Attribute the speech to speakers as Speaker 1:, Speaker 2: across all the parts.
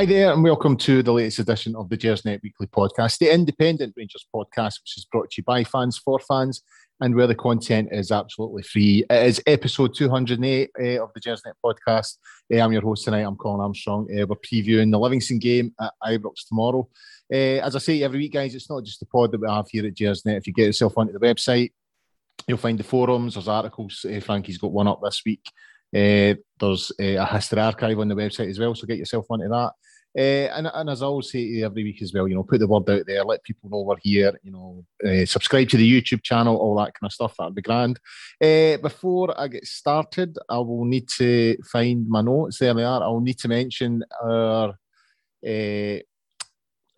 Speaker 1: Hi there, and welcome to the latest edition of the Gersnet Weekly Podcast, the independent Rangers podcast, which is brought to you by fans for fans and where the content is absolutely free. It is episode 208 uh, of the Gersnet podcast. Uh, I'm your host tonight. I'm Colin Armstrong. Uh, we're previewing the Livingston game at Ibrox tomorrow. as I say every week, guys, it's not just the pod that we have here at Gersnet. If you get yourself onto the website, you'll find the forums, there's articles. Frankie's got one up this week. Uh, there's uh, a history archive on the website as well, so get yourself onto that. Uh, and, and as I always say every week as well, you know, put the word out there, let people know we're here, you know, uh, subscribe to the YouTube channel, all that kind of stuff. That'd be grand. Uh, before I get started, I will need to find my notes. There they are. I'll need to mention our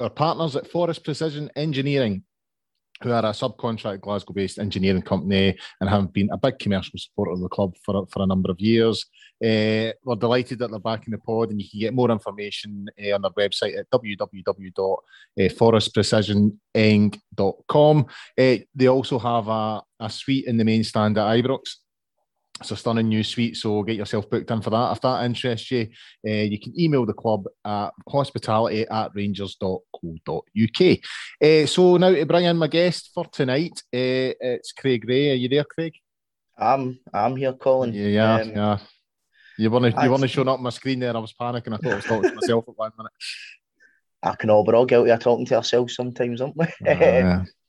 Speaker 1: our partners at Forest Precision Engineering who are a subcontract Glasgow based engineering company and have been a big commercial supporter of the club for, for a number of years. Uh, we're delighted that they're back in the pod, and you can get more information uh, on their website at www.forestprecisioneng.com. Uh, they also have a, a suite in the main stand at Ibrox it's a stunning new suite, so get yourself booked in for that. If that interests you, uh, you can email the club at hospitality at rangers.co.uk. Uh, so now to bring in my guest for tonight, uh, it's Craig Ray. Are you there, Craig?
Speaker 2: I'm I'm here, Colin.
Speaker 1: Yeah, yeah, um, yeah. You weren't you weren't showing up on my screen there. I was panicking. I thought I was talking to myself at one minute.
Speaker 2: I can all, we're all guilty of talking to ourselves sometimes, aren't we? Uh, yeah.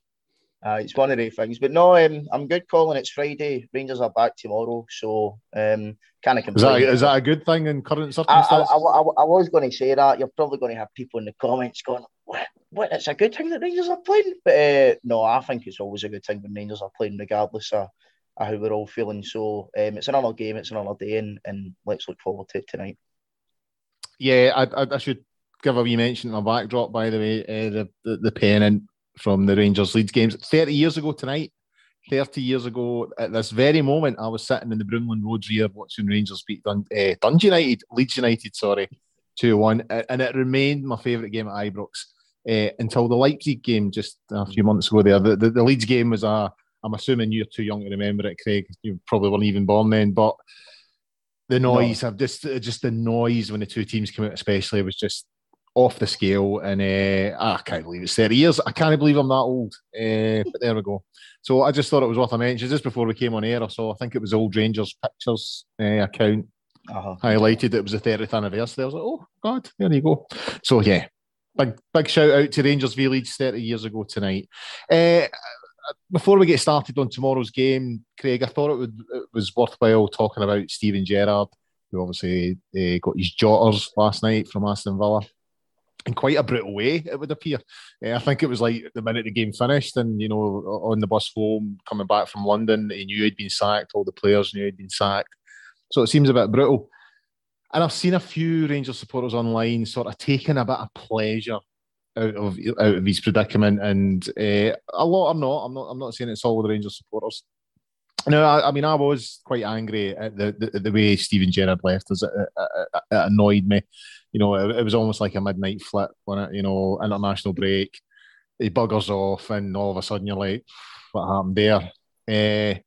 Speaker 2: Uh, it's one of the things. But no, um, I'm good, Colin. It's Friday. Rangers are back tomorrow, so um, kind of.
Speaker 1: Is that, is that a good thing in current circumstances?
Speaker 2: I, I, I, I, was going to say that. You're probably going to have people in the comments going, "What? What? It's a good thing that Rangers are playing." But uh, no, I think it's always a good thing when Rangers are playing, regardless of, of how we're all feeling. So um, it's another game. It's another day, and, and let's look forward to it tonight.
Speaker 1: Yeah, I, I, should give a wee mention in my backdrop, by the way, uh, the, the the pennant from the Rangers Leeds games 30 years ago tonight. 30 years ago, at this very moment, I was sitting in the Broomloan Road rear watching Rangers beat Dun- uh, Dundee United, Leeds United, sorry, 2 1. And it remained my favourite game at Ibrox uh, until the Leipzig game just a few months ago there. The, the, the Leeds game was a, I'm assuming you're too young to remember it, Craig. You probably weren't even born then, but the noise, no. I've just just the noise when the two teams came out, especially, was just off the scale. And uh, I can't believe it's 30 years. I can't believe I'm that old. Uh, but there we go. So I just thought it was worth a mention. Just before we came on air, I saw, I think it was Old Rangers Pictures uh, account uh-huh. highlighted it was the 30th anniversary. I was like, oh, God, there you go. So, yeah, big big shout out to Rangers v Leeds 30 years ago tonight. Uh, before we get started on tomorrow's game, Craig, I thought it, would, it was worthwhile talking about Steven Gerrard, who obviously uh, got his jotters last night from Aston Villa in quite a brutal way, it would appear. Uh, I think it was like the minute the game finished, and you know, on the bus home coming back from London, he knew he'd been sacked. All the players knew he'd been sacked. So it seems a bit brutal. And I've seen a few Rangers supporters online sort of taking a bit of pleasure out of out of his predicament, and uh, a lot are not. I'm not. I'm not saying it's all the Rangers supporters. No, I, I, mean, I was quite angry at the, the, the way Steven Gerrard left us. It, it, it, annoyed me. You know, it, was almost like a midnight flip when it, you know, international break. He buggers off, and all of a sudden you're like, what happened there? Uh,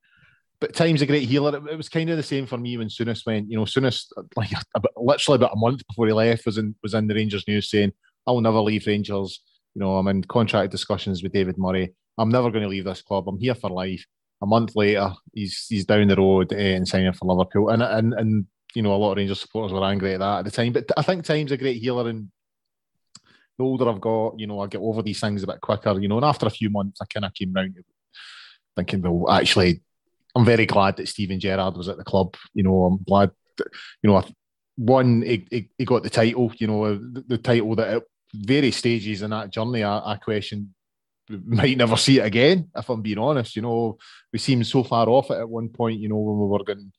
Speaker 1: but time's a great healer. It, was kind of the same for me when Souness went. You know, Souness, like literally about a month before he left, was in was in the Rangers news saying, "I'll never leave Rangers." You know, I'm in contract discussions with David Murray. I'm never going to leave this club. I'm here for life a month later, he's he's down the road uh, and signing for Liverpool. And and and you know, a lot of Rangers supporters were angry at that at the time. But I think time's a great healer, and the older I've got, you know, I get over these things a bit quicker. You know, and after a few months, I kind of came round thinking, well, actually, I'm very glad that Steven Gerrard was at the club. You know, I'm glad, that, you know, one, he, he, he got the title. You know, the, the title that at various stages in that journey, I, I questioned might never see it again, if I'm being honest. You know, we seemed so far off it at one point, you know, when we were going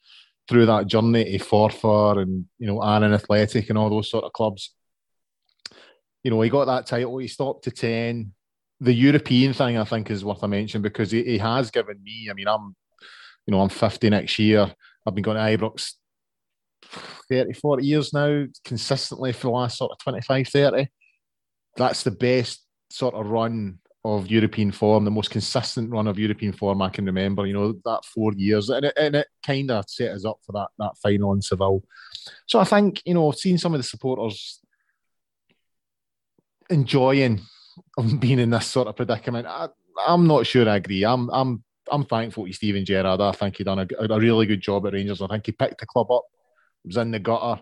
Speaker 1: through that journey to Forfar and, you know, Annan Athletic and all those sort of clubs. You know, he got that title, he stopped to 10. The European thing, I think, is worth a mention because he, he has given me, I mean, I'm, you know, I'm 50 next year. I've been going to Ibrox 30, 40 years now, consistently for the last sort of 25, 30. That's the best sort of run of European form, the most consistent run of European form I can remember. You know that four years, and it, and it kind of set us up for that that final in Seville. So I think you know, seeing some of the supporters enjoying being in this sort of predicament. I, am not sure I agree. I'm I'm I'm thankful to Steven Gerrard. I think he done a, a really good job at Rangers. I think he picked the club up. Was in the gutter.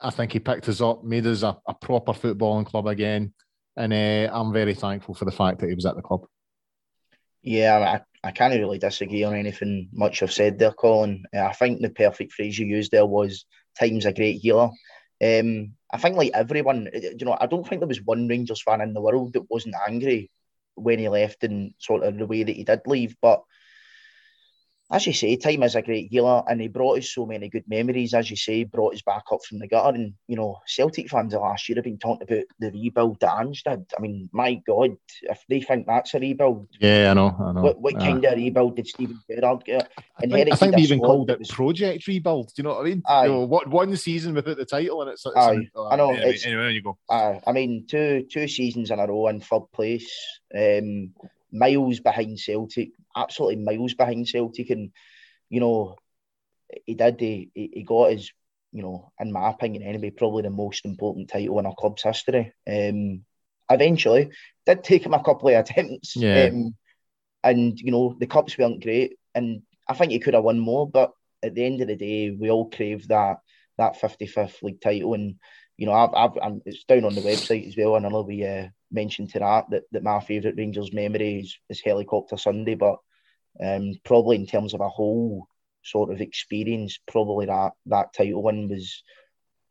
Speaker 1: I think he picked us up, made us a, a proper footballing club again, and uh, I'm very thankful for the fact that he was at the club.
Speaker 2: Yeah, I, I can't really disagree on anything much I've said there, Colin. Uh, I think the perfect phrase you used there was "time's a great healer." Um, I think like everyone, uh, you know, I don't think there was one Rangers fan in the world that wasn't angry when he left and sort of the way that he did leave. But as you say, time is a great healer, and he brought us so many good memories. As you say, brought us back up from the gutter. And you know, Celtic fans of last year have been talking about the rebuild that Ange did. I mean, my God, if they think that's a rebuild,
Speaker 1: yeah, I know, I know.
Speaker 2: What, what kind of rebuild did Steven Gerrard get?
Speaker 1: I think, I think they even called it was... project rebuild. Do you know what I mean?
Speaker 2: Aye.
Speaker 1: You know, what one season without the title, and it's.
Speaker 2: it's aye.
Speaker 1: Uh,
Speaker 2: I know.
Speaker 1: Anyway, anyway, you go.
Speaker 2: Aye. I mean, two two seasons in a row in third place, um, miles behind Celtic, absolutely miles behind Celtic, and you know, he did. He, he got his, you know, in my opinion, anyway, probably the most important title in our club's history. Um, eventually, did take him a couple of attempts.
Speaker 1: Yeah.
Speaker 2: Um, and you know, the cups weren't great, and I think he could have won more. But at the end of the day, we all crave that that 55th league title, and you know, I've, I've I'm, it's down on the website as well, and I know we uh, mentioned to that that, that my favourite Rangers memory is, is Helicopter Sunday, but um, probably in terms of a whole sort of experience, probably that that title win was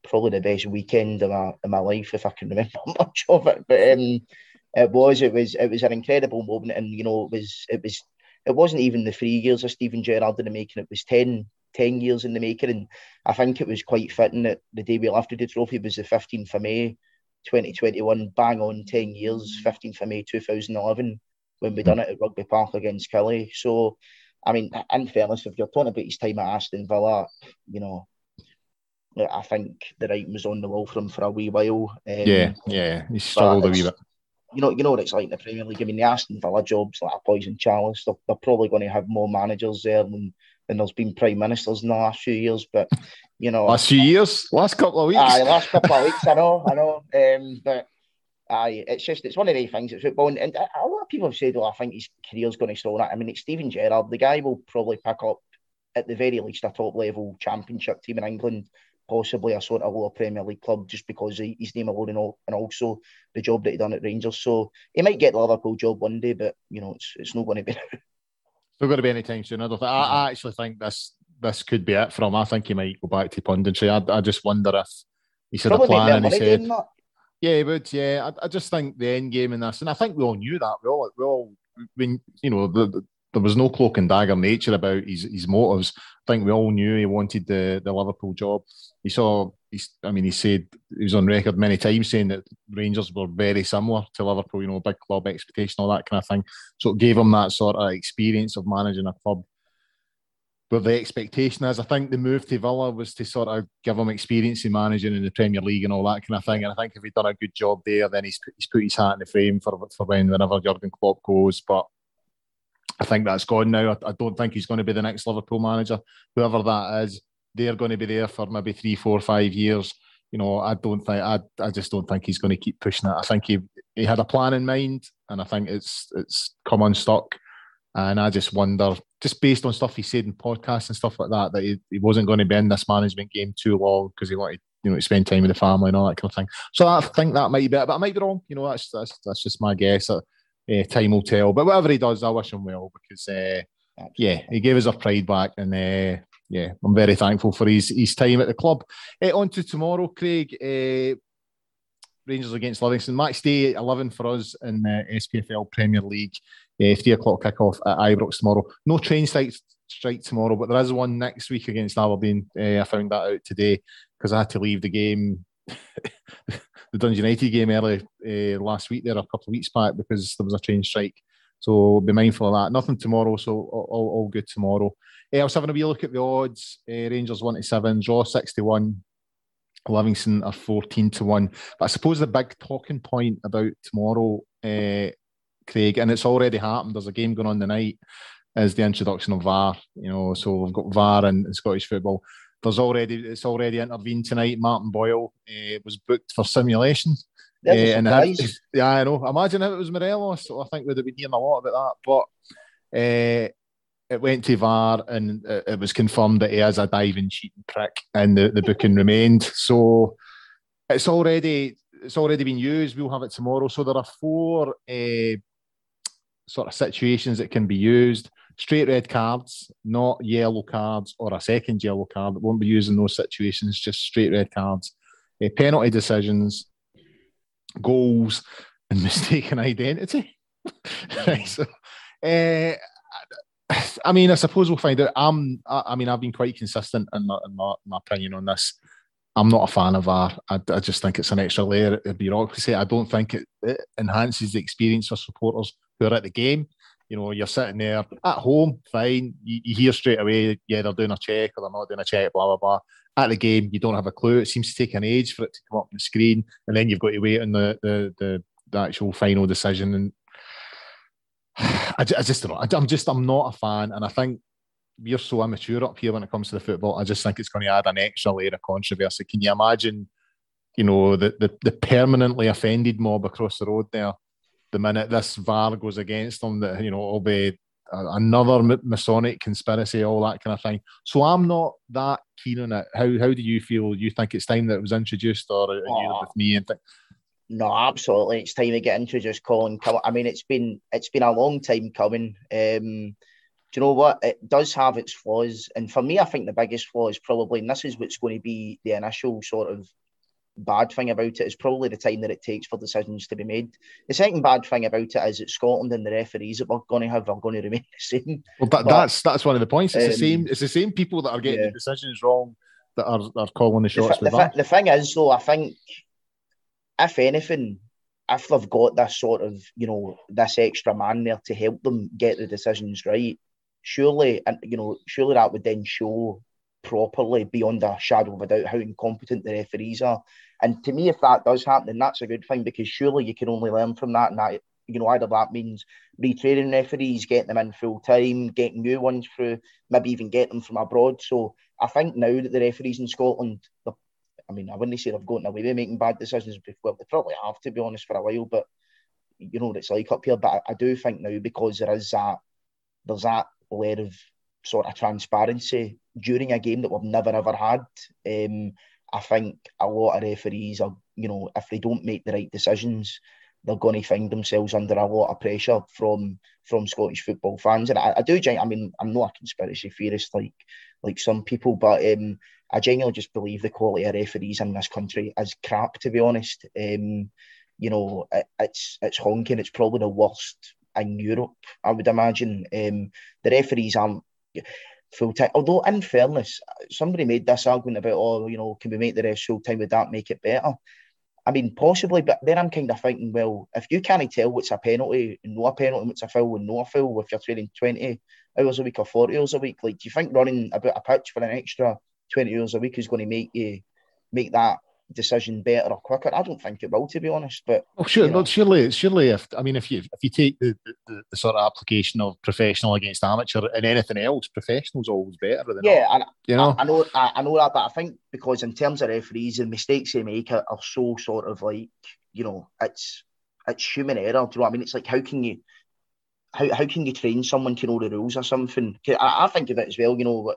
Speaker 2: probably the best weekend of my, of my life, if I can remember much of it. But um, it was, it was, it was an incredible moment, and you know, it was, it was, it wasn't even the three years of Steven Gerrard in the making; it was 10, 10 years in the making, and I think it was quite fitting that the day we lifted the trophy was the fifteenth of May, twenty twenty one, bang on ten years, fifteenth of May, two thousand eleven when we done it at Rugby Park against Killie. So, I mean, in fairness, if you're talking about his time at Aston Villa, you know, I think the writing was on the wall for him for a wee while.
Speaker 1: Um, yeah, yeah, he struggled a wee bit.
Speaker 2: You know, you know what it's like in the Premier League. I mean, the Aston Villa jobs like a poison chalice. They're, they're probably going to have more managers there than, than there's been prime ministers in the last few years. But you know,
Speaker 1: last few years, last couple of weeks.
Speaker 2: Aye, last couple of weeks. I know, I know. Um, but Aye, it's just it's one of the things. It's football, and, and, a lot of people have said, "Well, I think his career's going to slow down." I mean, it's Steven Gerrard. The guy will probably pick up at the very least a top level championship team in England, possibly a sort of lower Premier League club, just because of his name alone and, all, and also the job that he done at Rangers. So he might get the Liverpool job one day, but you know, it's it's not going to be.
Speaker 1: not going to be anytime soon. I don't. Think, I, I actually think this this could be it for him. I think he might go back to punditry. I, I just wonder if he said a plan in his head. Yeah, he would. Yeah, I, I just think the end game in this, and I think we all knew that. We all, we all, when you know, the, the, there was no cloak and dagger nature about his his motives. I think we all knew he wanted the the Liverpool job. He saw. He's, I mean, he said he was on record many times saying that Rangers were very similar to Liverpool. You know, big club expectation, all that kind of thing. So it gave him that sort of experience of managing a club but the expectation is, I think the move to Villa was to sort of give him experience in managing in the Premier League and all that kind of thing. And I think if he'd done a good job there, then he's put, he's put his hat in the frame for, for when whenever Jurgen Klopp goes. But I think that's gone now. I, I don't think he's going to be the next Liverpool manager. Whoever that is, they're going to be there for maybe three, four, five years. You know, I don't think I, I just don't think he's going to keep pushing it. I think he he had a plan in mind, and I think it's it's come unstuck. And I just wonder, just based on stuff he said in podcasts and stuff like that, that he, he wasn't going to be in this management game too long because he wanted, you know, to spend time with the family and all that kind of thing. So I think that might be it, but I might be wrong. You know, that's that's, that's just my guess. Uh, uh, time will tell. But whatever he does, I wish him well because, uh, yeah, he gave us our pride back, and uh, yeah, I'm very thankful for his his time at the club. Uh, on to tomorrow, Craig. Uh, Rangers against Livingston. Match day 11 for us in the SPFL Premier League. Uh, three o'clock kickoff at Ibrox tomorrow. No train strike, strike tomorrow, but there is one next week against Aberdeen. I found that out today because I had to leave the game, the Dundee United game early last week there, a couple of weeks back, because there was a train strike. So be mindful of that. Nothing tomorrow, so all, all good tomorrow. Uh, I was having a wee look at the odds. Uh, Rangers 1 to 7, draw 61, Livingston are 14 to 1. But I suppose the big talking point about tomorrow uh, Craig, and it's already happened. There's a game going on tonight. Is the introduction of VAR? You know, so we've got VAR in, in Scottish football. There's already it's already intervened tonight. Martin Boyle uh, was booked for simulation Uh, and had, yeah, I know. Imagine if it was Morelos. So I think we'd have been hearing a lot about that. But uh, it went to VAR and it, was confirmed that he is a diving cheating prick and the, the booking remained. So it's already it's already been used. We'll have it tomorrow. So there are four uh, sort of situations that can be used. Straight red cards, not yellow cards or a second yellow card. It won't be used in those situations, just straight red cards. Uh, penalty decisions, goals, and mistaken identity. right, so, uh, I mean, I suppose we'll find out. I'm, I, I mean, I've been quite consistent in my, in my, my opinion on this. I'm not a fan of VAR. I, I, just think it's an extra layer of bureaucracy. I don't think it, it, enhances the experience for supporters who are at the game. You know, you're sitting there at home, fine. You, you hear straight away, yeah, they're doing a check or they're not doing a check, blah, blah, blah. At the game, you don't have a clue. It seems to take an age for it to come up on the screen. And then you've got to wait on the, the, the, the actual final decision. And I, I just don't know. I'm just, I'm not a fan. And I think we're so immature up here when it comes to the football. I just think it's going to add an extra layer of controversy. Can you imagine, you know, the, the, the permanently offended mob across the road there? The minute this VAR goes against them, that you know, it'll be another Masonic conspiracy, all that kind of thing. So I'm not that keen on it. How how do you feel? You think it's time that it was introduced, or are oh. you with me and think?
Speaker 2: No, absolutely. It's time to get introduced, Colin. I mean, it's been it's been a long time coming. Um, do you know what? It does have its flaws. And for me, I think the biggest flaw is probably, and this is what's going to be the initial sort of bad thing about it, is probably the time that it takes for decisions to be made. The second bad thing about it is that Scotland and the referees that we're going to have are going to remain the same.
Speaker 1: Well, that, but, that's that's one of the points. It's um, the same. It's the same people that are getting yeah. the decisions wrong that are, are calling the shots.
Speaker 2: The, the, the thing is, though, I think if anything, if they've got this sort of, you know, this extra man there to help them get the decisions right, surely, and you know, surely that would then show properly beyond a shadow of a doubt how incompetent the referees are. And to me, if that does happen, then that's a good thing because surely you can only learn from that. And that, you know, either that means retraining referees, getting them in full time, getting new ones through, maybe even get them from abroad. So I think now that the referees in Scotland, I mean, I wouldn't say they've gotten away with making bad decisions. Well, they probably have, to be honest, for a while. But you know what it's like up here. But I, I do think now because there is that, there's that layer of sort of transparency during a game that we've never ever had. Um, I think a lot of referees are, you know, if they don't make the right decisions, they're going to find themselves under a lot of pressure from from Scottish football fans. And I, I do, I mean, I'm not a conspiracy theorist like like some people, but um, I genuinely just believe the quality of referees in this country is crap. To be honest, um, you know, it, it's it's honking. It's probably the worst in Europe, I would imagine. Um, the referees aren't full time. Although, in fairness, somebody made this argument about, oh, you know, can we make the rest full time? Would that make it better? I mean, possibly, but then I'm kind of thinking, well, if you can't tell what's a penalty and no a penalty, what's a foul and no a foul, if you're training 20 hours a week or 40 hours a week, like, do you think running about a pitch for an extra 20 hours a week is going to make you make that decision better or quicker. I don't think it will, to be honest. But
Speaker 1: well, sure, you know. surely, surely, if I mean, if you if you take the, the, the, sort of application of professional against amateur and anything else, professional's always better. Than
Speaker 2: yeah, and you know, I, I know, I, I, know that, but I think because in terms of referees, the mistakes they make are, are so sort of like you know, it's it's human error. Do you know what I mean? It's like how can you how, how can you train someone to know the rules or something? I, I think of it as well, you know,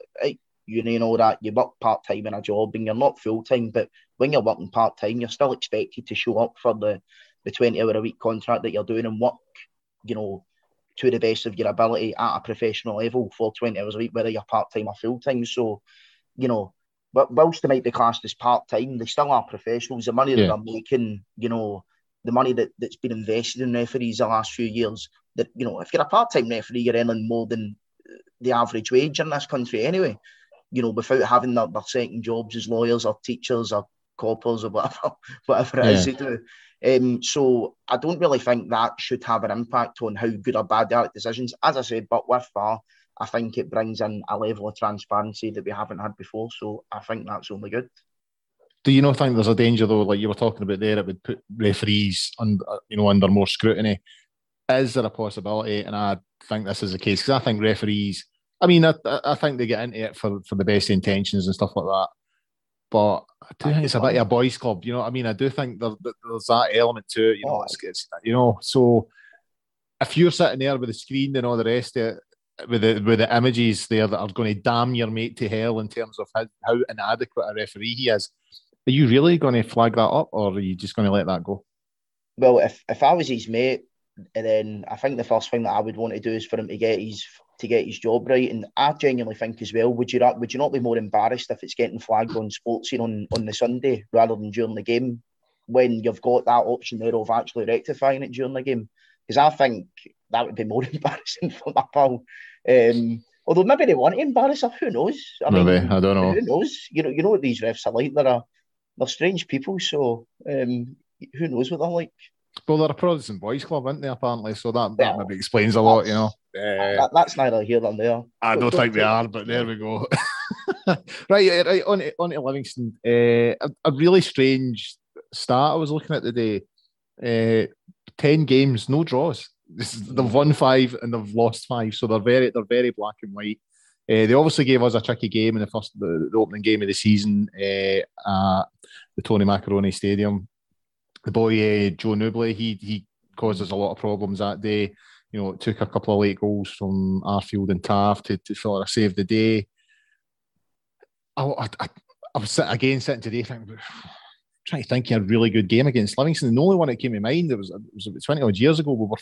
Speaker 2: uni and all that, you work part time in a job and you're not full time, but when you're working part time, you're still expected to show up for the, the 20 hour a week contract that you're doing and work, you know, to the best of your ability at a professional level for 20 hours a week, whether you're part time or full time. So, you know, but whilst they might be classed as part time, they still are professionals. The money yeah. that they're making, you know, the money that, that's been invested in referees the last few years, that, you know, if you're a part time referee, you're earning more than uh, the average wage in this country anyway you know, without having their, their second jobs as lawyers or teachers or coppers or whatever, whatever it yeah. is they do. Um, so I don't really think that should have an impact on how good or bad they are at decisions. As I said, but with VAR, I think it brings in a level of transparency that we haven't had before. So I think that's only good.
Speaker 1: Do you not think there's a danger though, like you were talking about there, it would put referees under, you know, under more scrutiny? Is there a possibility? And I think this is the case because I think referees I mean, I, I think they get into it for, for the best intentions and stuff like that. but I do think it's a bit of a boys' club. You know what I mean? I do think there, there's that element to it. You know, oh. it's, it's, you know, so if you're sitting there with the screen and all the rest of it, with the with the images there that are going to damn your mate to hell in terms of how, how inadequate a referee he is, are you really going to flag that up, or are you just going to let that go?
Speaker 2: Well, if if I was his mate, and then I think the first thing that I would want to do is for him to get his to get his job right. And I genuinely think as well, would you not would you not be more embarrassed if it's getting flagged on Sportscene on, on the Sunday rather than during the game when you've got that option there of actually rectifying it during the game? Because I think that would be more embarrassing for my pal. Um, although maybe they want to embarrass her, who knows?
Speaker 1: I maybe mean, I don't know.
Speaker 2: Who knows? You know, you know what these refs are like. They're a, they're strange people, so um, who knows what they're like.
Speaker 1: Well, they're a Protestant boys club, aren't they? Apparently, so that, that maybe explains a lot, you know.
Speaker 2: Uh, that, that's neither here nor there.
Speaker 1: I don't, don't think they are, but there we go. right, right. On, on to Livingston. Uh, a, a, really strange start. I was looking at today. Uh, Ten games, no draws. This is, they've won five and they've lost five, so they're very they're very black and white. Uh, they obviously gave us a tricky game in the first the, the opening game of the season uh, at the Tony Macaroni Stadium the boy uh, Joel Nouble, he he caused us a lot of problems that day. You know, it took a couple of late goals from Arfield and Tav to, to sort of save the day. I, I, I, I was again sitting today thinking, trying to think of a really good game against Livingston. The only one that came to mind it was it was about twenty odd years ago. We were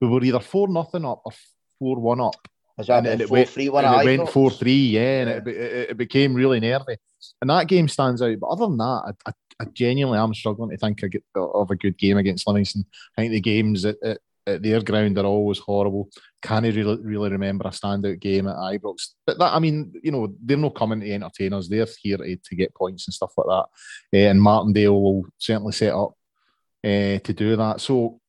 Speaker 1: we were either four nothing up or four one up.
Speaker 2: Was that and, it four, went, three, one and
Speaker 1: it went four three, yeah, and It, it, it, became really nervy. And that game stands out. But other than that, I, I I genuinely am struggling to think of a good game against Livingston. I think the games at, at, at their ground are always horrible. Can I really, really remember a standout game at Ibrox? But that, I mean, you know, they're not coming to entertain us. They're here to, to get points and stuff like that. Uh, and Martindale will certainly set up uh, to do that. So,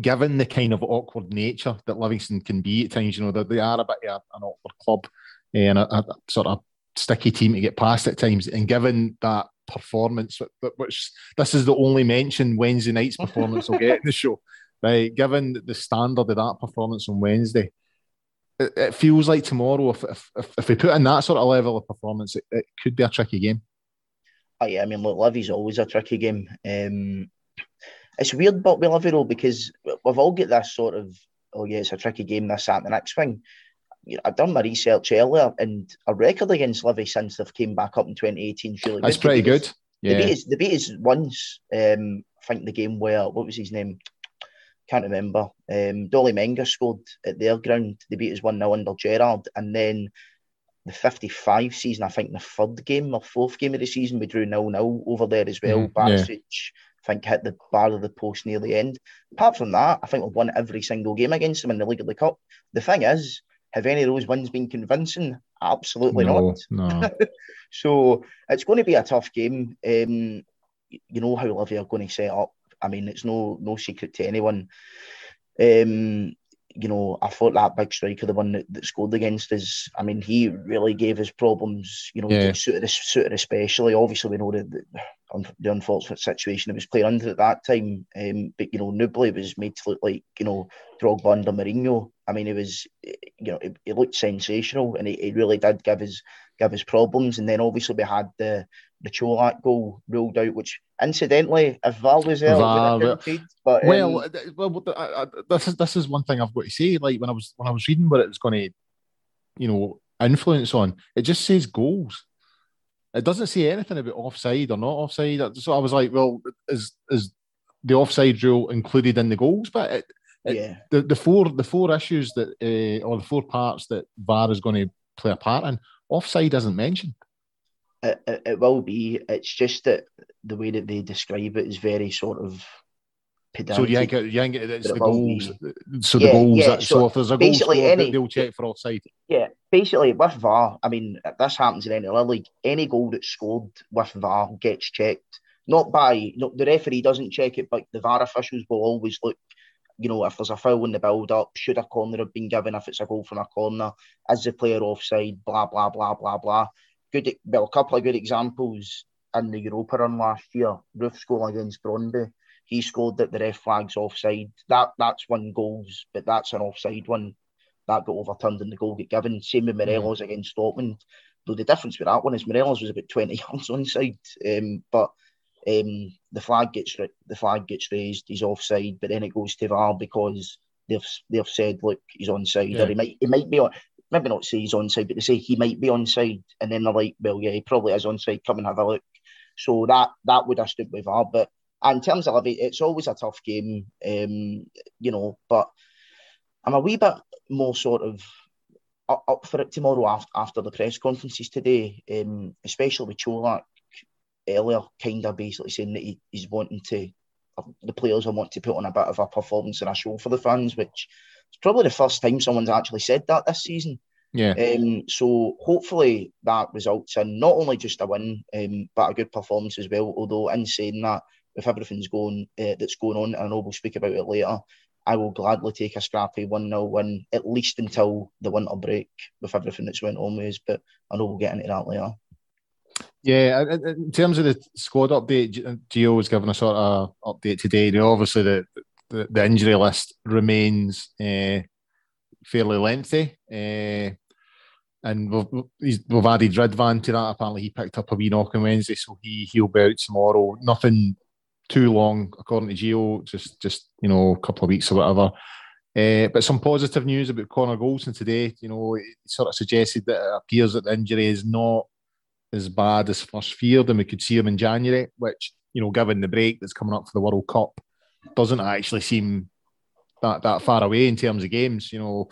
Speaker 1: given the kind of awkward nature that Livingston can be at times, you know, they, they are a bit of an awkward club uh, and a, a sort of sticky team to get past at times. And given that performance, which this is the only mention Wednesday night's performance will get in the show. Right, given the standard of that performance on Wednesday, it, it feels like tomorrow, if, if, if we put in that sort of level of performance, it, it could be a tricky game.
Speaker 2: Oh, yeah, I mean, look, Livy's always a tricky game. Um, it's weird, but we love it all because we've all got this sort of, oh yeah, it's a tricky game, this, that, and the next thing you know, I've done my research earlier, and a record against Livy since they've came back up in 2018 is really
Speaker 1: That's good. pretty good. Yeah.
Speaker 2: The beat is, the beat is once, um, I think the game where, what was his name? Can't remember. Um, Dolly Menga scored at their ground. The beat is 1 0 under Gerrard. And then the 55 season, I think the third game or fourth game of the season, we drew 0 0 over there as well. Mm, Barisic, yeah. I think, hit the bar of the post near the end. Apart from that, I think we've won every single game against them in the League of the Cup. The thing is, have any of those wins been convincing? Absolutely
Speaker 1: no, not. No.
Speaker 2: so it's going to be a tough game. Um, you know how Livy are going to set up. I mean, it's no no secret to anyone. Um, you know, I thought that big striker, the one that, that scored against us, I mean, he really gave us problems, you know, yeah. suited, suited especially. Obviously, we know the, the, the unfortunate situation he was playing under at that time. Um, but, you know, Nouble was made to look like, you know, Drogba under Mourinho. I mean, it was, you know, it, it looked sensational and it, it really did give us give us problems. And then obviously we had the the Čolak goal ruled out, which incidentally, if VAR was there, VAR, but um,
Speaker 1: well, well, I, I, this is this is one thing I've got to say. Like when I was when I was reading what it was going to, you know, influence on, it just says goals. It doesn't say anything about offside or not offside. So I was like, well, is is the offside rule included in the goals? But it, it, yeah, the, the four the four issues that uh, or the four parts that VAR is going to play a part in, offside isn't mentioned.
Speaker 2: It, it, it, will be. It's just that the way that they describe it is very sort of
Speaker 1: pedantic. So you ain't get, you ain't it's the goals. Be. So the yeah, goals. Yeah, that, so, so, if there's a goal scored, any, they'll check for offside.
Speaker 2: Yeah, basically with VAR, I mean this happens in any other league. Any goal that's scored with VAR gets checked. Not by no, the referee doesn't check it, but the VAR officials will always look you know, if there's a foul in the build up, should a corner have been given if it's a goal from a corner? Is the player offside? Blah, blah, blah, blah, blah good, well, a couple of good examples in the Europa run last year. Roofe's goal against Brøndby, he scored that the ref flags offside. That that's one goals, but that's an offside one that got overturned and the goal get given. Same with Morelos mm. against Dortmund. though the difference with that one is Morelos was about 20 yards onside. Um, but um, the flag gets the flag gets raised, he's offside, but then it goes to VAR because they've they've said, look, he's onside, yeah. or he might he might be on maybe not say he's onside, but they say he might be onside, and then they're like, well, yeah, he probably is onside. Come and have a look. So that that would have stood with VAR, but in terms of Livy, it's always a tough game, um, you know. But I'm a wee bit more sort of up, for it tomorrow after, after the press conferences today, um, especially with Colak earlier, kind of basically saying that he, he's wanting to, the players are wanting to put on a bit of a performance and a show for the fans, which is probably the first time someone's actually said that this season.
Speaker 1: Yeah.
Speaker 2: Um, so hopefully that results in not only just a win, um, but a good performance as well. Although in saying that, if everything's going uh, that's going on, and I know we'll speak about it later, I will gladly take a scrappy 1 0 win, at least until the winter break with everything that's went on with us. But I know we'll get into that later.
Speaker 1: Yeah, in terms of the squad update, Gio was giving a sort of update today. You know, obviously, the, the, injury list remains uh, fairly lengthy. Uh, and we've, we've added Ridvan to that. Apparently, he picked up a wee knock on Wednesday, so he, he'll be out tomorrow. Nothing too long, according to Gio, just just you know a couple of weeks or whatever. Uh, but some positive news about Connor Goldson today. You know, it sort of suggested that it appears that the injury is not as bad as first feared, and we could see him in January. Which you know, given the break that's coming up for the World Cup, doesn't actually seem that that far away in terms of games. You know,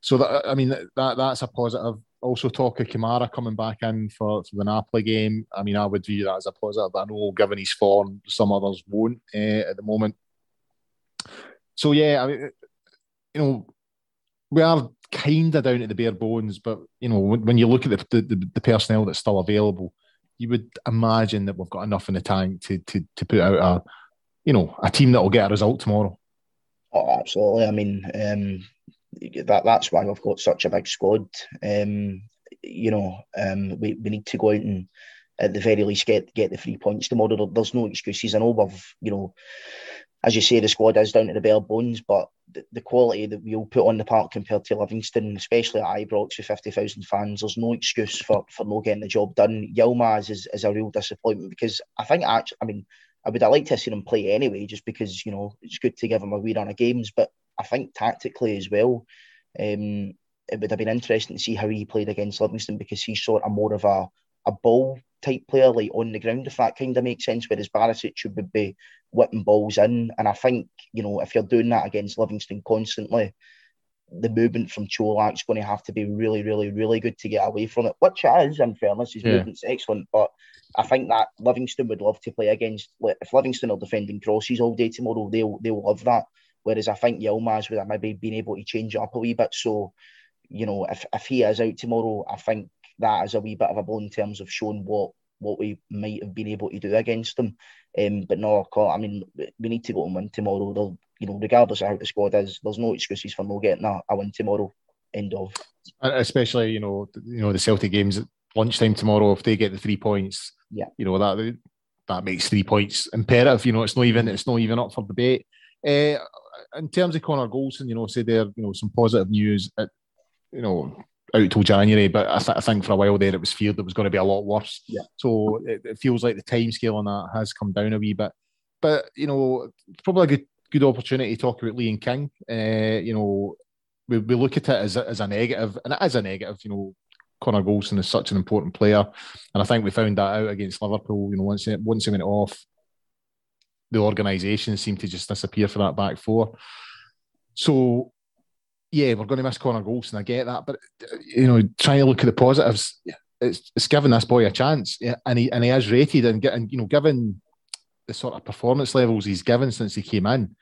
Speaker 1: so that I mean that that's a positive also talk of Kamara coming back in for, for the Napoli game. I mean, I would view that as a positive. I know, given his form, some others won't uh, at the moment. So yeah, I mean, you know, we are kind of down to the bare bones, but you know, when, when you look at the, the, the personnel that's still available, you would imagine that we've got enough in the tank to to to put out a, you know, a team that will get a result tomorrow.
Speaker 2: Oh, absolutely. I mean, um, that that's why we've got such a big squad. Um, you know, um, we, we need to go out and at the very least get get the three points tomorrow. There's no excuses. I know we've, you know, as you say, the squad is down to the bare bones, but the, the quality that we'll put on the park compared to Livingston, especially at Ibrox with 50,000 fans, there's no excuse for, for not getting the job done. Yilmaz is, is a real disappointment because I think, actually, I mean, I would have liked to see him play anyway, just because, you know, it's good to give him a wee run of games, but I think tactically as well, um, it would have been interesting to see how he played against Livingston because he's sort of more of a, a ball type player, like on the ground, if that kind of makes sense. Whereas Barisic would be whipping balls in. And I think, you know, if you're doing that against Livingston constantly, the movement from Colak's going to have to be really, really, really good to get away from it, which it is, in fairness. His yeah. movement's excellent. But I think that Livingston would love to play against, if Livingston are defending crosses all day tomorrow, they'll, they'll love that. Whereas I think Yilmaz would have maybe been able to change it up a wee bit. So, you know, if, if he is out tomorrow, I think that is a wee bit of a blow in terms of showing what what we might have been able to do against them. Um, but no, I mean, we need to go and win tomorrow. They'll, you know, regardless of how the squad is, there's no excuses for not getting a, a win tomorrow. End of.
Speaker 1: Especially, you know, you know the Celtic games at lunchtime tomorrow. If they get the three points,
Speaker 2: yeah,
Speaker 1: you know that that makes three points imperative. You know, it's not even it's not even up for debate. Uh, in terms of Connor Goldson, you know, say there, you know, some positive news, at, you know, out till January, but I, th- I, think for a while there it was feared that it was going to be a lot worse.
Speaker 2: Yeah.
Speaker 1: So it, it feels like the time scale on that has come down a wee bit. But, you know, probably a good good opportunity to talk about Leon King. Uh, you know, we, we look at it as a, as a negative, and it is a negative, you know, Connor Goldson is such an important player. And I think we found that out against Liverpool, you know, once it, once he went off, the organisation seemed to just disappear for that back four. So, yeah, we're going to miss Connor Goldson. I get that, but you know, trying to look at the positives, it's, it's giving this boy a chance, and he and he has rated and getting, you know, given the sort of performance levels he's given since he came in,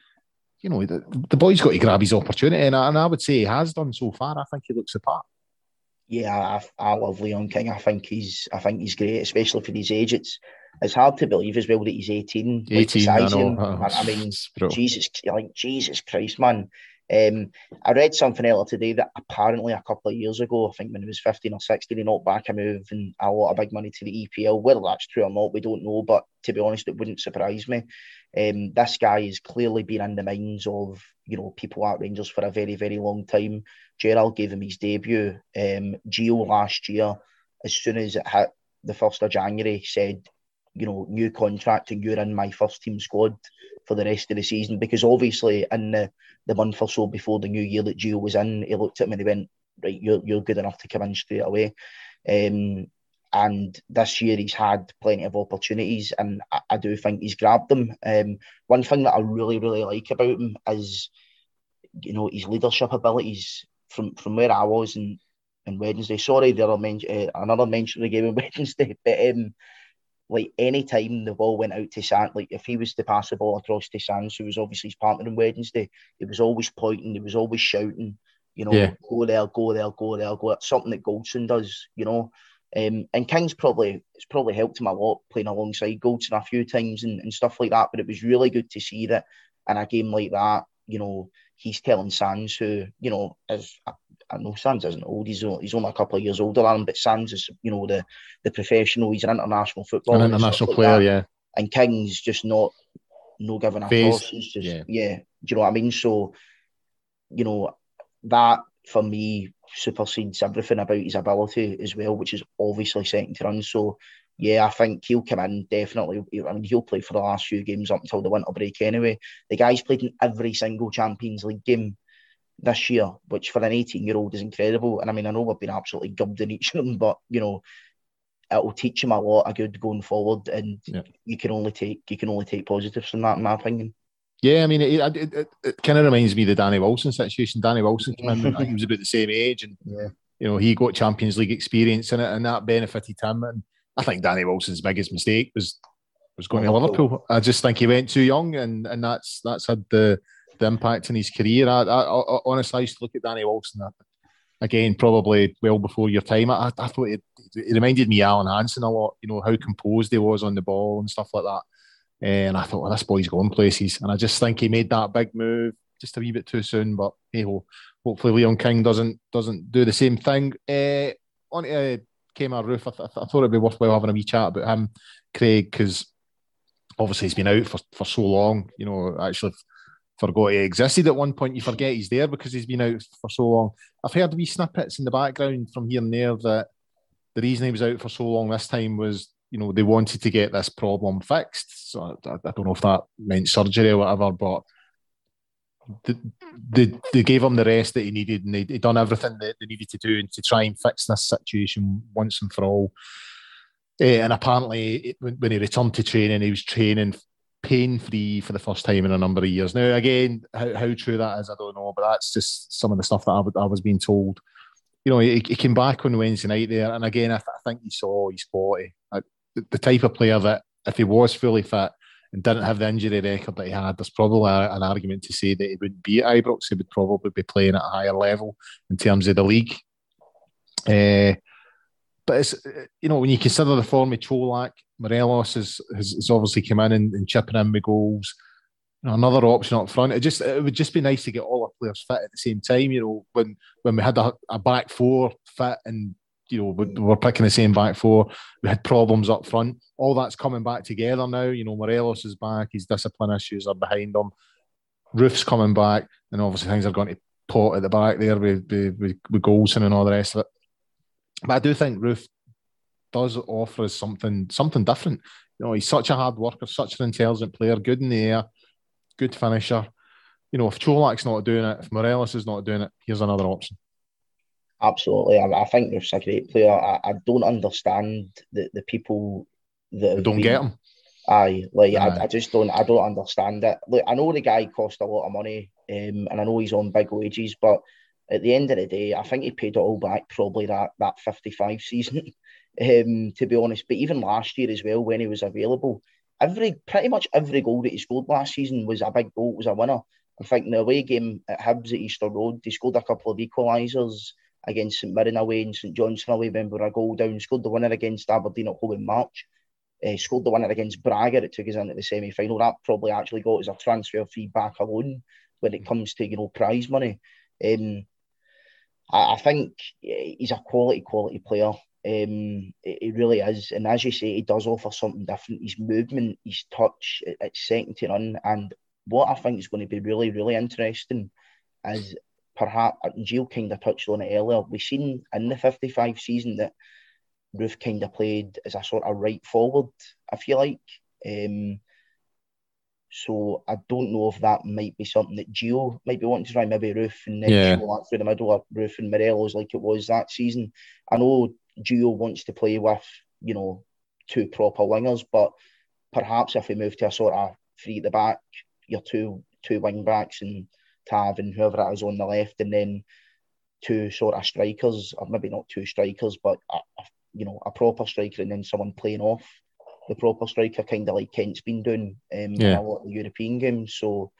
Speaker 1: you know, the, the boy's got to grab his opportunity, and I, and I would say he has done so far. I think he looks the part.
Speaker 2: Yeah, I, I love Leon King. I think he's I think he's great, especially for his age. It's it's hard to believe as well that he's 18.
Speaker 1: 18,
Speaker 2: like
Speaker 1: I, know.
Speaker 2: I, I mean, Jesus, like Jesus Christ, man. Um, I read something earlier today that apparently a couple of years ago, I think when he was 15 or 16, he knocked back a move and a lot of big money to the EPL. Whether that's true or not, we don't know. But to be honest, it wouldn't surprise me. Um, this guy has clearly been in the minds of you know people at Rangers for a very, very long time. Gerrard gave him his debut. Um, Gio last year as soon as it hit the first of January, said, you know, new contract and you're in my first team squad for the rest of the season. Because obviously, in the, the month or so before the new year that Gio was in, he looked at me and he went, right, you're, you're good enough to come in straight away. Um, and this year he's had plenty of opportunities, and I, I do think he's grabbed them. Um, one thing that I really, really like about him is, you know, his leadership abilities. From from where I was in, in Wednesday, sorry, the other men- uh, another mention of the game on Wednesday, but um, like any time the ball went out to San, like if he was to pass the ball across to Sands, who was obviously his partner on Wednesday, he was always pointing, he was always shouting, you know, yeah. go there, go there, go there, go. That's something that Goldson does, you know. Um, and King's probably it's probably helped him a lot playing alongside Goldson a few times and, and stuff like that. But it was really good to see that in a game like that, you know, he's telling Sands, who you know is I, I know Sands isn't old. He's he's only a couple of years older than him, but Sands is you know the the professional. He's an international footballer,
Speaker 1: an international like player, that. yeah.
Speaker 2: And King's just not no giving a toss. He's just yeah. yeah. Do you know what I mean? So, you know, that for me supersedes everything about his ability as well, which is obviously second to run. So, yeah, I think he'll come in definitely. I mean, he'll play for the last few games up until the winter break anyway. The guy's played in every single Champions League game this year, which for an 18 year old is incredible. And I mean, I know we've been absolutely gubbed in each of them, but you know, it'll teach him a lot of good going forward. And yeah. you can only take you can only take positives from that, in my opinion.
Speaker 1: Yeah, I mean, it, it, it, it kind of reminds me of the Danny Wilson situation. Danny Wilson came in, he was about the same age, and yeah. you know he got Champions League experience in it, and that benefited him. And I think Danny Wilson's biggest mistake was was going to Liverpool. I just think he went too young, and and that's that's had the the impact in his career. I, I, I honestly I used to look at Danny Wilson again, probably well before your time. I, I thought it, it reminded me Alan Hansen a lot. You know how composed he was on the ball and stuff like that. And I thought, well, this boy's going places. And I just think he made that big move just a wee bit too soon. But hey, well, hopefully Leon King doesn't doesn't do the same thing. Uh, on to uh, Kemar Roofe, I, th- I, thought it'd be worthwhile having a wee chat about him, Craig, because obviously he's been out for, for so long. You know, actually forgot he existed at one point. You forget he's there because he's been out for so long. I've heard wee snippets in the background from here and there that the reason he was out for so long this time was you know, they wanted to get this problem fixed. So I, I don't know if that meant surgery or whatever, but they, they, they gave him the rest that he needed and they, they done everything that they needed to do and to try and fix this situation once and for all. Uh, and apparently, it, when he returned to training, he was training pain free for the first time in a number of years. Now, again, how, how true that is, I don't know, but that's just some of the stuff that I, I was being told. You know, he, he, came back on Wednesday night there, and again, I, th- I think he saw his 40 the type of player that if he was fully fit and didn't have the injury record that he had, there's probably a, an argument to say that he wouldn't be at Ibrox. He would probably be playing at a higher level in terms of the league. Uh, but it's you know when you consider the form of Colak, Morelos has, has, has obviously come in and, and chipping in with goals. You know, another option up front. It just it would just be nice to get all our players fit at the same time. You know, when when we had a, a back four fit and you know, we're picking the same back four. We had problems up front. All that's coming back together now. You know, Morelos is back. His discipline issues are behind him. Roofe's coming back, and obviously things are going to pot at the back there with with, with, with and all the rest of it. But I do think Roofe does offer us something something different. You know, he's such a hard worker, such an intelligent player, good in the air, good finisher. You know, if Colak's not doing it, if Morelos is not doing it, here's another option.
Speaker 2: Absolutely, I, I think Roofe's a great player. I, I don't understand the, the people that
Speaker 1: don't been, get him.
Speaker 2: Aye, like aye. I, I just don't. I don't understand it. Look, I know the guy cost a lot of money, um, and I know he's on big wages, but at the end of the day, I think he paid it all back probably that that fifty five season. um, to be honest, but even last year as well, when he was available, every pretty much every goal that he scored last season was a big goal, was a winner. I think in the away game at Hibs at Easter Road, he scored a couple of equalisers against St Mirren away and St Johnstone away were a goal down. Scored the winner against Aberdeen at home in March. Uh, scored the winner against Braga that took us into the semi final. That probably actually got us a transfer fee back alone when it comes to you know prize money. Um, I, think he's a quality quality player. Um, he really is, and as you say, he does offer something different. His movement, his touch, it's second to none. And what I think is going to be really, really interesting is perhaps Gio kind of touched on it earlier. We've seen in the 55 season that Roofe kind of played as a sort of right forward, I feel like. Um, so I don't know if that might be something that Gio might be wanting to try, maybe Roofe and then
Speaker 1: Yeah.
Speaker 2: Show through the middle of Roofe and Morelos like it was that season. I know Gio wants to play with, you know, two proper wingers, but perhaps if we move to a sort of three at the back, your two two wing backs and Tav and whoever it is on the left, and then two sort of strikers, or maybe not two strikers, but a, a- you know, a proper striker and then someone playing off the proper striker, kind of like Kent's been doing um, in a lot of European games. So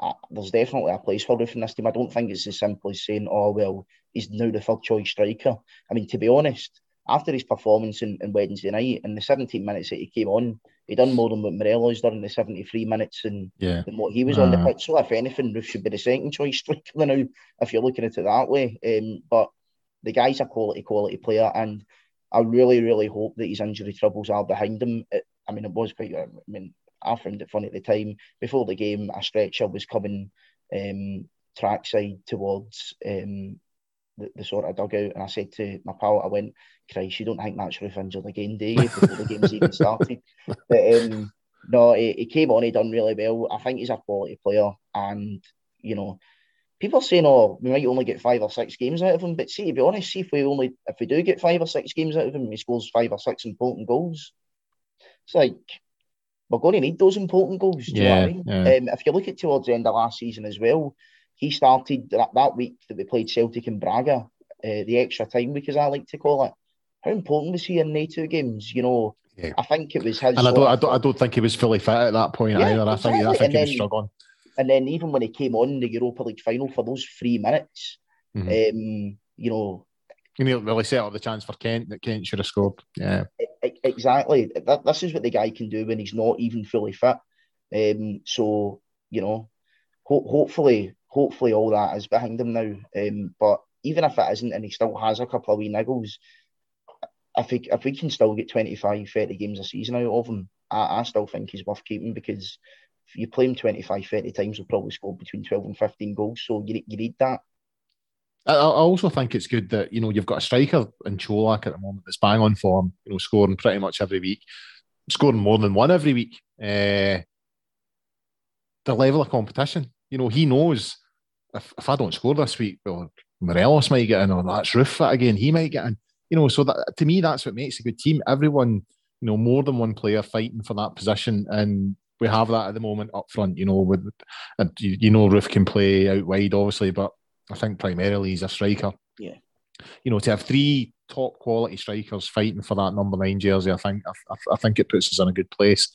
Speaker 2: uh, there's definitely a place for Roofe in this team. I don't think it's as simple as saying, oh, well, he's now the third choice striker. I mean, to be honest, after his performance in, in Wednesday night, in the 17 minutes that he came on, he done more than what Morelos done in the 73 minutes and,
Speaker 1: Yeah.
Speaker 2: and what he was on the
Speaker 1: Uh.
Speaker 2: pitch. So, if anything, Roofe should be the second choice striker now, if you're looking at it that way. Um, but the guy's a quality, quality player, and I really, really hope that his injury troubles are behind him. It, I mean, it was quite. I mean, I found it funny at the time. Before the game, a stretcher was coming um, trackside towards um, the, the sort of dugout, and I said to my pal, I went, "Christ, you don't think that's Roofe injured again, do you?" Before the game's even started. But um, no, he, he came on, he done really well. I think he's a quality player, and you know, people are saying, "Oh, we might only get five or six games out of him." But see, to be honest, see if we only if we do get five or six games out of him, he scores five or six important goals. It's like we're going to need those important goals. Do you know what I
Speaker 1: Yeah,
Speaker 2: mean?
Speaker 1: yeah.
Speaker 2: Um, if you look at towards the end of last season as well, he started that, that week that we played Celtic and Braga, uh, the extra time week, as I like to call it. How important was he in the two games? You know,
Speaker 1: Yeah.
Speaker 2: I think it was his.
Speaker 1: And I don't, I don't, I don't think he was fully fit at that point
Speaker 2: Yeah,
Speaker 1: either. I think, I think
Speaker 2: And
Speaker 1: he was
Speaker 2: then-
Speaker 1: struggling.
Speaker 2: And then even when he came on the Europa League final for those three minutes,
Speaker 1: Mhm.
Speaker 2: um, you know,
Speaker 1: You know, really set up the chance for Kent that Kent should have scored. Yeah,
Speaker 2: exactly. That, this is what the guy can do when he's not even fully fit. Um, so you know, ho- hopefully, hopefully all that is behind him now. Um, but even if it isn't, and he still has a couple of wee niggles, I think if we can still get 25, 30 games a season out of him, I, I still think he's worth keeping because if you play him 25, 30 times, he'll probably score between 12 and 15 goals. So you, you need that.
Speaker 1: I, I also think it's good that you know you've got a striker in Colak at the moment that's bang on form. You know, scoring pretty much every week, scoring more than one every week. Uh, the level of competition, you know, he knows if, if I don't score this week, well, Morelos might get in, or that's Roofe again. He might get in. You know, so that to me, that's what makes a good team. Everyone, you know, more than one player fighting for that position, and we have that at the moment up front. You know, with and you, you know, Roofe can play out wide, obviously, but I think primarily he's a striker.
Speaker 2: Yeah.
Speaker 1: You know, to have three top quality strikers fighting for that number nine jersey, I think I, I think it puts us in a good place.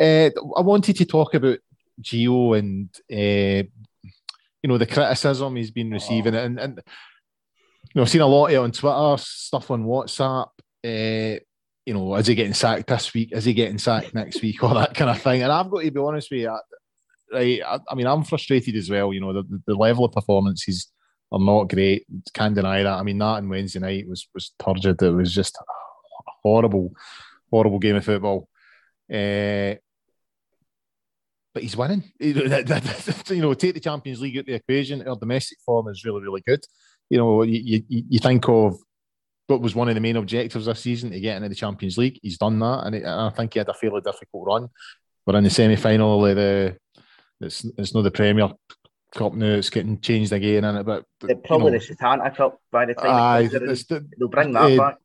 Speaker 1: Uh, I wanted to talk about Gio and uh, you know the criticism he's been receiving, and and you know I've seen a lot of it on Twitter, stuff on WhatsApp. Uh, you know, is he getting sacked this week? Is he getting sacked next week? All that kind of thing. And I've got to be honest with you, I, right? I, I mean, I'm frustrated as well. You know, the, the level of performances are not great. Can't deny that. I mean, that on Wednesday night was was turgid. It was just a horrible, horrible game of football. Uh, but he's winning. You know, take the Champions League out of the equation. Our domestic form is really, really good. You know, you, you, you think of what was one of the main objectives this season to get into the Champions League. He's done that, and, it, and I think he had a fairly difficult run. We're in the semi final of the. It's it's not the Premier Cup now. It's getting changed again, and it but, but
Speaker 2: probably
Speaker 1: you know,
Speaker 2: the Setanta Cup by the time
Speaker 1: aye,
Speaker 2: it comes
Speaker 1: the,
Speaker 2: they'll bring that
Speaker 1: uh,
Speaker 2: back.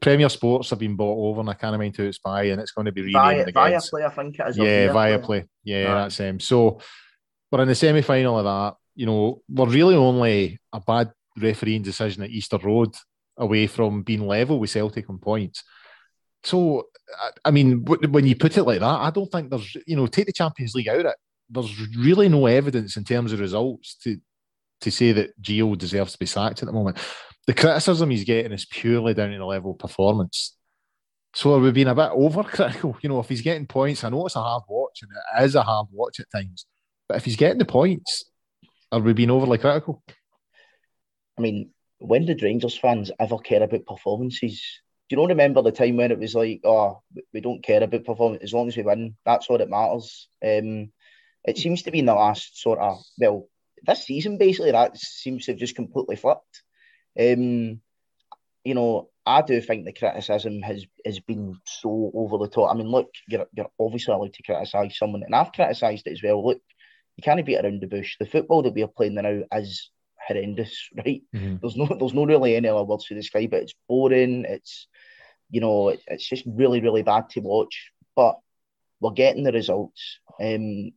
Speaker 1: Premier Sports have been bought over, and I can't mind who it's by, and it's going to be renamed
Speaker 2: Via,
Speaker 1: again.
Speaker 2: play, I think it is.
Speaker 1: Yeah,
Speaker 2: Via
Speaker 1: via
Speaker 2: Play.
Speaker 1: play. Yeah,
Speaker 2: Aye.
Speaker 1: that's him. So we're in the semi final of that. You know, we're really only a bad refereeing decision at Easter Road away from being level with Celtic on points. So, I- mean, when you put it like that, I don't think there's, you know, take the Champions League out of it. There's really no evidence in terms of results to to say that Gio deserves to be sacked at the moment. The criticism he's getting is purely down to the level of performance. So are we being a bit overcritical? You know, if he's getting points, I know it's a hard watch, and it is a hard watch at times. But if he's getting the points, are we being overly critical?
Speaker 2: I mean, when did Rangers fans ever care about performances? Do you not remember the time when it was like, oh, we don't care about performance as long as we win, that's all that matters. Um, it seems to be in the last sort of well, this season basically that seems to have just completely flipped. Um, you know, I do think the criticism has has been so over the top. I mean, look, you're, you're obviously allowed to criticise someone, and I've criticised it as well. Look, you can't beat around the bush. The football that we are playing now is horrendous, right? Mm-hmm. There's no there's no really any other words to describe it. It's boring. It's you know, it, it's just really really bad to watch. But we're getting the results, um,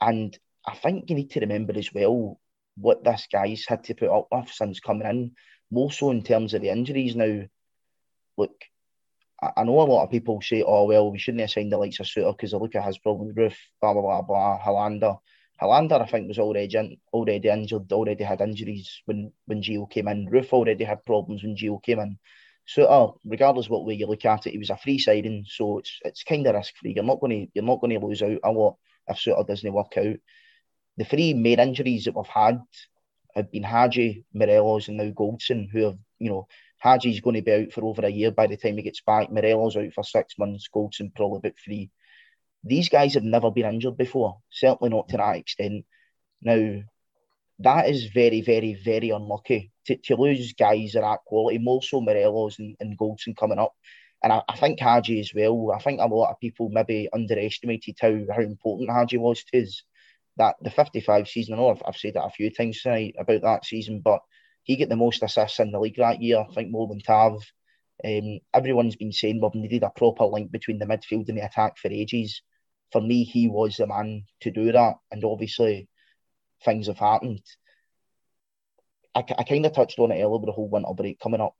Speaker 2: and I think you need to remember as well what this guy's had to put up with since coming in, more so in terms of the injuries. Now, look, I, know a lot of people say, "Oh well, we shouldn't have signed the likes of Souttar because the look at his problem Roofe, blah blah blah blah." Helander, Helander, I think, was already already injured, already had injuries when when Gio came in. Roofe already had problems when Gio came in. So, oh, regardless what way you look at it, he was a free signing, so it's it's kind of risk free. You're not going to you're not going to lose out a lot if Souttar doesn't work out. The three main injuries that we've had have been Hagi, Morelos, and now Goldson, who have you know Hagi's going to be out for over a year by the time he gets back. Morelos out for six months. Goldson probably about three. These guys have never been injured before, certainly not to that extent. Now, that is very, very, very unlucky to, to lose guys of that quality, more so Morelos and, and Goldson coming up. And I, I think Hagi as well. I think a lot of people maybe underestimated how, how important Hagi was to us. That the 55 season, I know I've, I've said that a few times tonight about that season, but he got the most assists in the league that year, I think more than Tav. Um, everyone's been saying we've needed a proper link between the midfield and the attack for ages. For me, he was the man to do that, and obviously things have happened. I, I kind of touched on it earlier with the whole winter break coming up.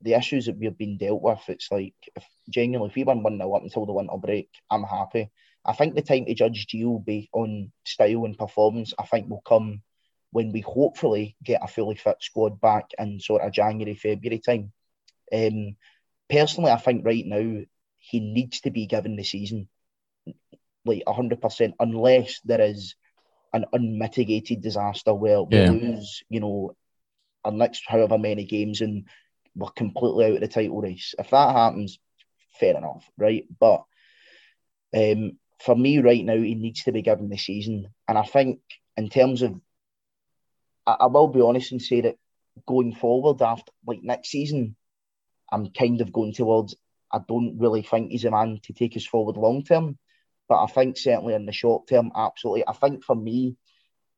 Speaker 2: The issues that we've been dealt with, it's like if genuinely if we win one 0 up until the winter break, I'm happy. I think the time to judge Gio be on style and performance, I think will come when we hopefully get a fully fit squad back in sort of January, February time. Um, personally, I think right now he needs to be given the season like 100%, unless there is an unmitigated disaster where we yeah. lose, you know, our next however many games and we're completely out of the title race. If that happens, fair enough, right? But um, for me right now, he needs to be given the season. And I think in terms of I, I will be honest and say that going forward after like next season, I'm kind of going towards. I don't really think he's a man to take us forward long term, but I think certainly in the short term, absolutely. I think for me,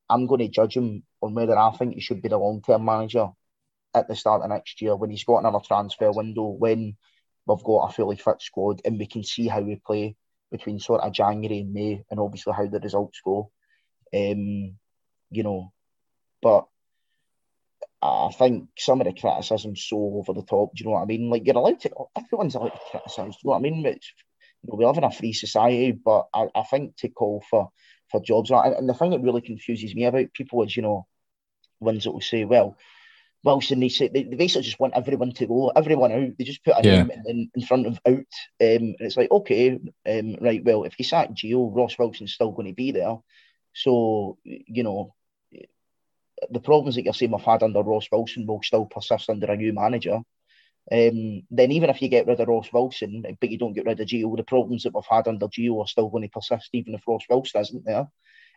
Speaker 2: I'm going to judge him on whether I think he should be the long term manager at the start of next year when he's got another transfer window, when we've got a fully fit squad and we can see how we play between sort of January and May and obviously how the results go. Um, you know, but I think some of the criticism's so over the top. Do you know what I mean? Like you're allowed to, everyone's allowed to criticise. Do you know what I mean? It's, we live in a free society, but I, I think to call for for jobs and, and the thing that really confuses me about people is, you know, ones that will say, well, Wilson, they say they, they basically just want everyone to go, everyone out. They just put a yeah. name in, in front of out, um, and it's like, okay, um, right. Well, if you sack Gio, Ross Wilson's still going to be there. So you know, the problems that you're saying we've had under Ross Wilson will still persist under a new manager. Um, then even if you get rid of Ross Wilson, but you don't get rid of Gio, the problems that we've had under Gio are still going to persist, even if Ross Wilson isn't there.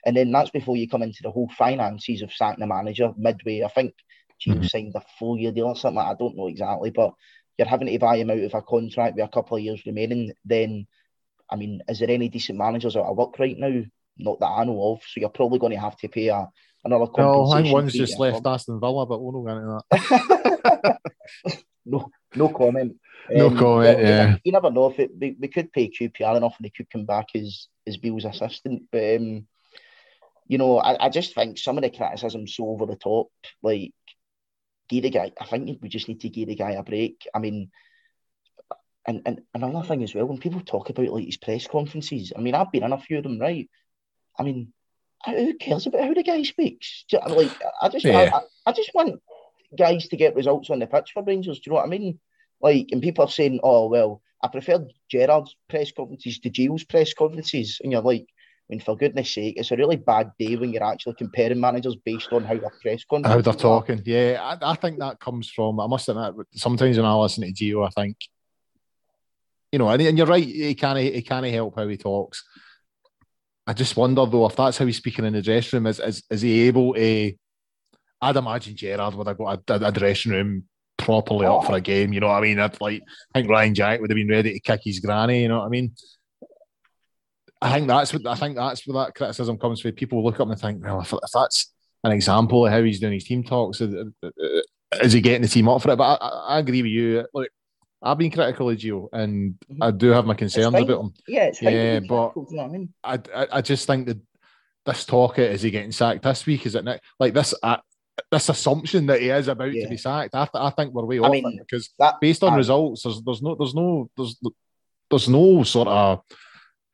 Speaker 2: And then that's before you come into the whole finances of sacking the manager midway. I think Gio mm-hmm. signed a full year deal or something. That i don't know exactly, but you're having to buy him out of a contract with a couple of years remaining. Then, I mean, is there any decent managers out of work right now? Not that I know of. So you're probably going to have to pay a another compensation.
Speaker 1: No, I think one's just left Aston Villa, but we'll not get into
Speaker 2: that. no, no comment.
Speaker 1: No um, comment. Yeah,
Speaker 2: you never know if it. We, we could pay QPR enough, and he could come back as as Bill's assistant. But um, you know, I, I just think some of the criticism so over the top. Like, give the guy. I think we just need to give the guy a break. I mean. And, and another thing as well, when people talk about like his press conferences, I mean, I've been in a few of them, right? I mean, who cares about how the guy speaks? Like, I just, yeah. I, I, just want guys to get results on the pitch for Rangers. Do you know what I mean? Like, and people are saying, "Oh, well, I prefer Gerrard's press conferences to Gio's press conferences," and you're like, I mean, for goodness sake, it's a really bad day when you're actually comparing managers based on how their press conferences.
Speaker 1: How they're talking, yeah. I, I think that comes from. I must admit, sometimes when I listen to Gio, I think, you know, and, and you're right. He can't he can't help how he talks. I just wonder though if that's how he's speaking in the dressing room. Is is, is he able to? I'd imagine Gerrard would have got a, a dressing room properly oh. up for a game. You know what I mean? I'd like I think Ryan Jack would have been ready to kick his granny. You know what I mean? I think that's what I think that's where that criticism comes from. People look up and think, well, if, if that's an example of how he's doing his team talks, is he getting the team up for it? But I, I agree with you. Look, I've been critical of Gio, and mm-hmm. I do have my concerns about him.
Speaker 2: Yeah,
Speaker 1: yeah, but you know I, mean? I, I, I just think that this talk is he getting sacked this week? Is it not, like this? Uh, this assumption that he is about yeah. to be sacked, I, th- I think we're way I off mean, it because that, based on results, there's, there's no there's no there's there's no sort of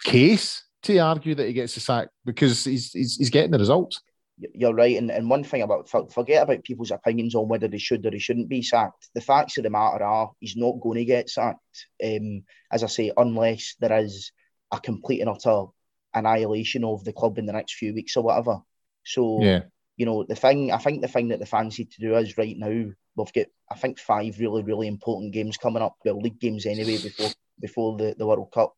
Speaker 1: case to argue that he gets the sack because he's, he's he's getting the results
Speaker 2: you're right. And, and one thing about forget about people's opinions on whether he should or he shouldn't be sacked. The facts of the matter are he's not going to get sacked. Um, as I say, unless there is a complete and utter annihilation of the club in the next few weeks or whatever. So yeah. You know, the thing I think the thing that the fans need to do is right now we've got I think five really, really important games coming up. Well, league games anyway before before the, the World Cup.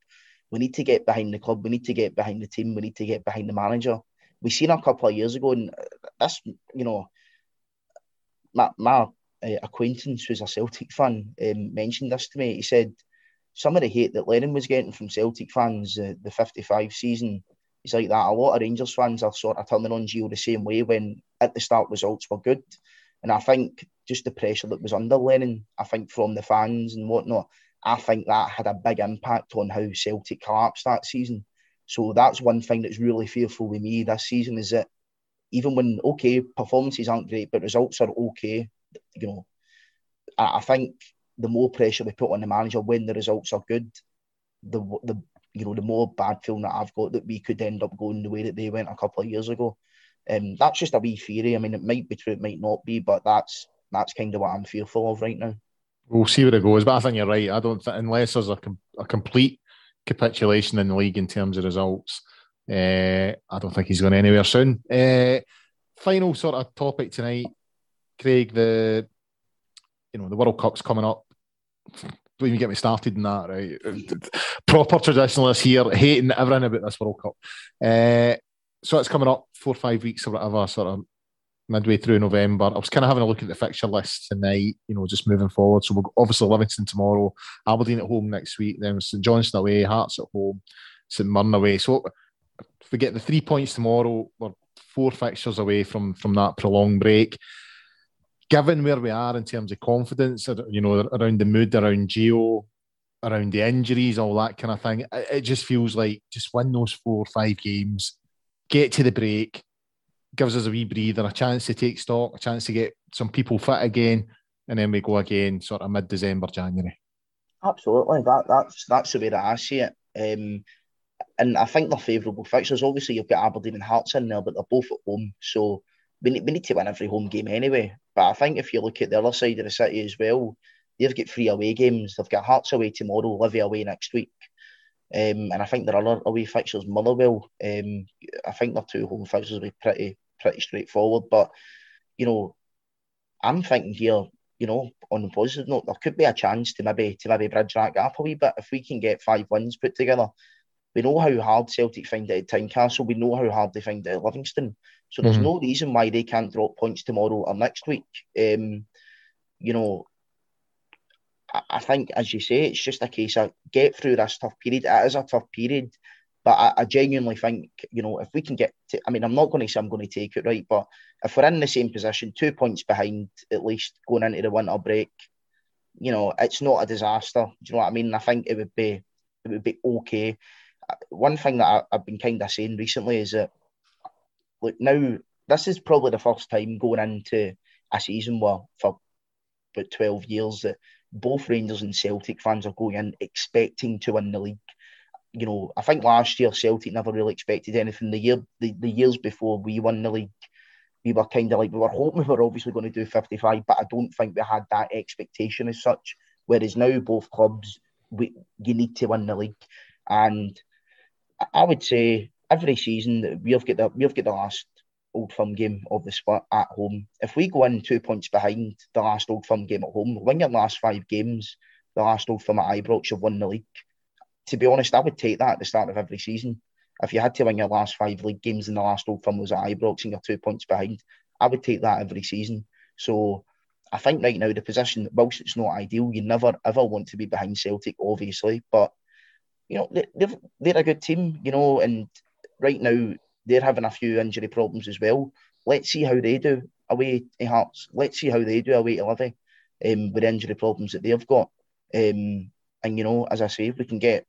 Speaker 2: We need to get behind the club, we need to get behind the team, we need to get behind the manager we seen a couple of years ago, and this, you know, my, my uh, acquaintance who's a Celtic fan um, mentioned this to me. He said some of the hate that Lennon was getting from Celtic fans uh, the 55 season is like that. A lot of Rangers fans are sort of turning on Gio the same way when at the start results were good. And I think just the pressure that was under Lennon, I think from the fans and whatnot, I think that had a big impact on how Celtic collapsed that season. So that's one thing that's really fearful with me this season is that even when okay performances aren't great but results are okay, you know, I think the more pressure we put on the manager when the results are good, the the you know the more bad feeling that I've got that we could end up going the way that they went a couple of years ago. Um, that's just a wee theory. I mean, it might be true, it might not be, but that's that's kind of what I'm fearful of right now.
Speaker 1: We'll see where it goes, but I think you're right. I don't unless there's a, com- a complete capitulation in the league in terms of results. Uh, I don't think he's going anywhere soon. Uh, final sort of topic tonight, Craig. The you know the World Cup's coming up. Don't even get me started in that, right? Proper traditionalists here hating everything about this World Cup. Uh, so it's coming up four or five weeks or whatever, sort of midway through November. I was kind of having a look at the fixture list tonight, you know, just moving forward. So we're obviously Livingston tomorrow, Aberdeen at home next week, then St Johnstone away, Hearts at home, St Mirren away. So if we get the three points tomorrow, we're four fixtures away from from that prolonged break. Given where we are in terms of confidence, you know, around the mood, around Gio, around the injuries, all that kind of thing, it just feels like just win those four or five games, get to the break, gives us a wee breather, a chance to take stock, a chance to get some people fit again, and then we go again sort of mid December, January.
Speaker 2: Absolutely, that that's that's the way that I see it. Um, and I think they're favourable fixtures. Obviously, you've got Aberdeen and Hearts in there, but they're both at home, so we need, we need to win every home game anyway. But I think if you look at the other side of the city as well, they've got three away games. They've got Hearts away tomorrow, Livy away next week. Um, and I think there are other away fixtures, Motherwell. Um, I think their two home fixtures will be pretty pretty straightforward. But you know, I'm thinking here, you know, on the positive note, there could be a chance to maybe to maybe bridge that gap a wee bit if we can get five wins put together. We know how hard Celtic find it at Tynecastle. We know how hard they find it at Livingston. So there's mm-hmm. no reason why they can't drop points tomorrow or next week. Um, you know, I, I think, as you say, it's just a case of get through this tough period. It is a tough period. But I, I, genuinely think, you know, if we can get to, I mean, I'm not going to say I'm going to take it, right? But if we're in the same position, two points behind at least going into the winter break, you know, it's not a disaster. Do you know what I mean? I think it would be, it would be okay. One thing that I, I've been kind of saying recently is that, look, now this is probably the first time going into a season where for about 12 years that both Rangers and Celtic fans are going in expecting to win the league you know, I think last year Celtic never really expected anything. The year, the, the years before we won the league, we were kind of like we were hoping we were obviously going to do 55, but I don't think we had that expectation as such. Whereas now both clubs, we you need to win the league, and I would say every season that we've got the we've got the last Old Firm game of the split at home. If we go in two points behind the last Old Firm game at home, win your last five games, the last Old Firm at Ibrox, you've won the league to be honest, I would take that at the start of every season. If you had to win your last five league games in the last Old Firm was at Ibrox and you're two points behind, I would take that every season. So I think right now the position, that whilst it's not ideal, you never ever want to be behind Celtic, obviously, but you know they're a good team, you know, and right now they're having a few injury problems as well. Let's see how they do away to Hearts. Let's see how they do away to Livy um, with injury problems that they've got. Um, and you know, as I say, if we can get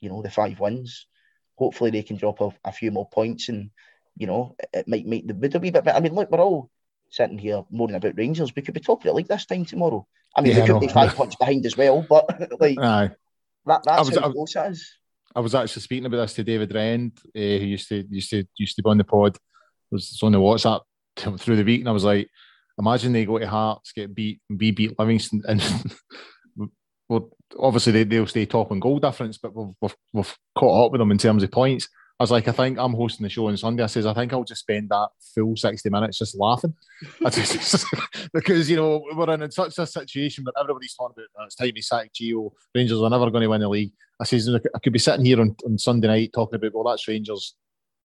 Speaker 2: you know the five wins, hopefully they can drop a, a few more points, and you know it might make the bid a wee bit. I mean, look, we're all sitting here moaning about Rangers. We could be top of the league this time tomorrow. I mean, yeah, we could be five points behind as well, but like Aye. that, that's was, how close it is.
Speaker 1: I was actually speaking about this to David Rend, uh, who used to used to used to be on the pod. It was on the WhatsApp through the week, and I was like, imagine they go to Hearts, get beat, and be beat Livingston, and well, obviously they, they'll stay top in goal difference, but we've, we've, we've caught up with them in terms of points. I was like, I think I'm hosting the show on Sunday. I says, I think I'll just spend that full 60 minutes just laughing. just, because, you know, we're in such a situation where everybody's talking about oh, it's time to sack Gio. Rangers are never going to win the league. I says, I could be sitting here on, on Sunday night talking about, well, that's Rangers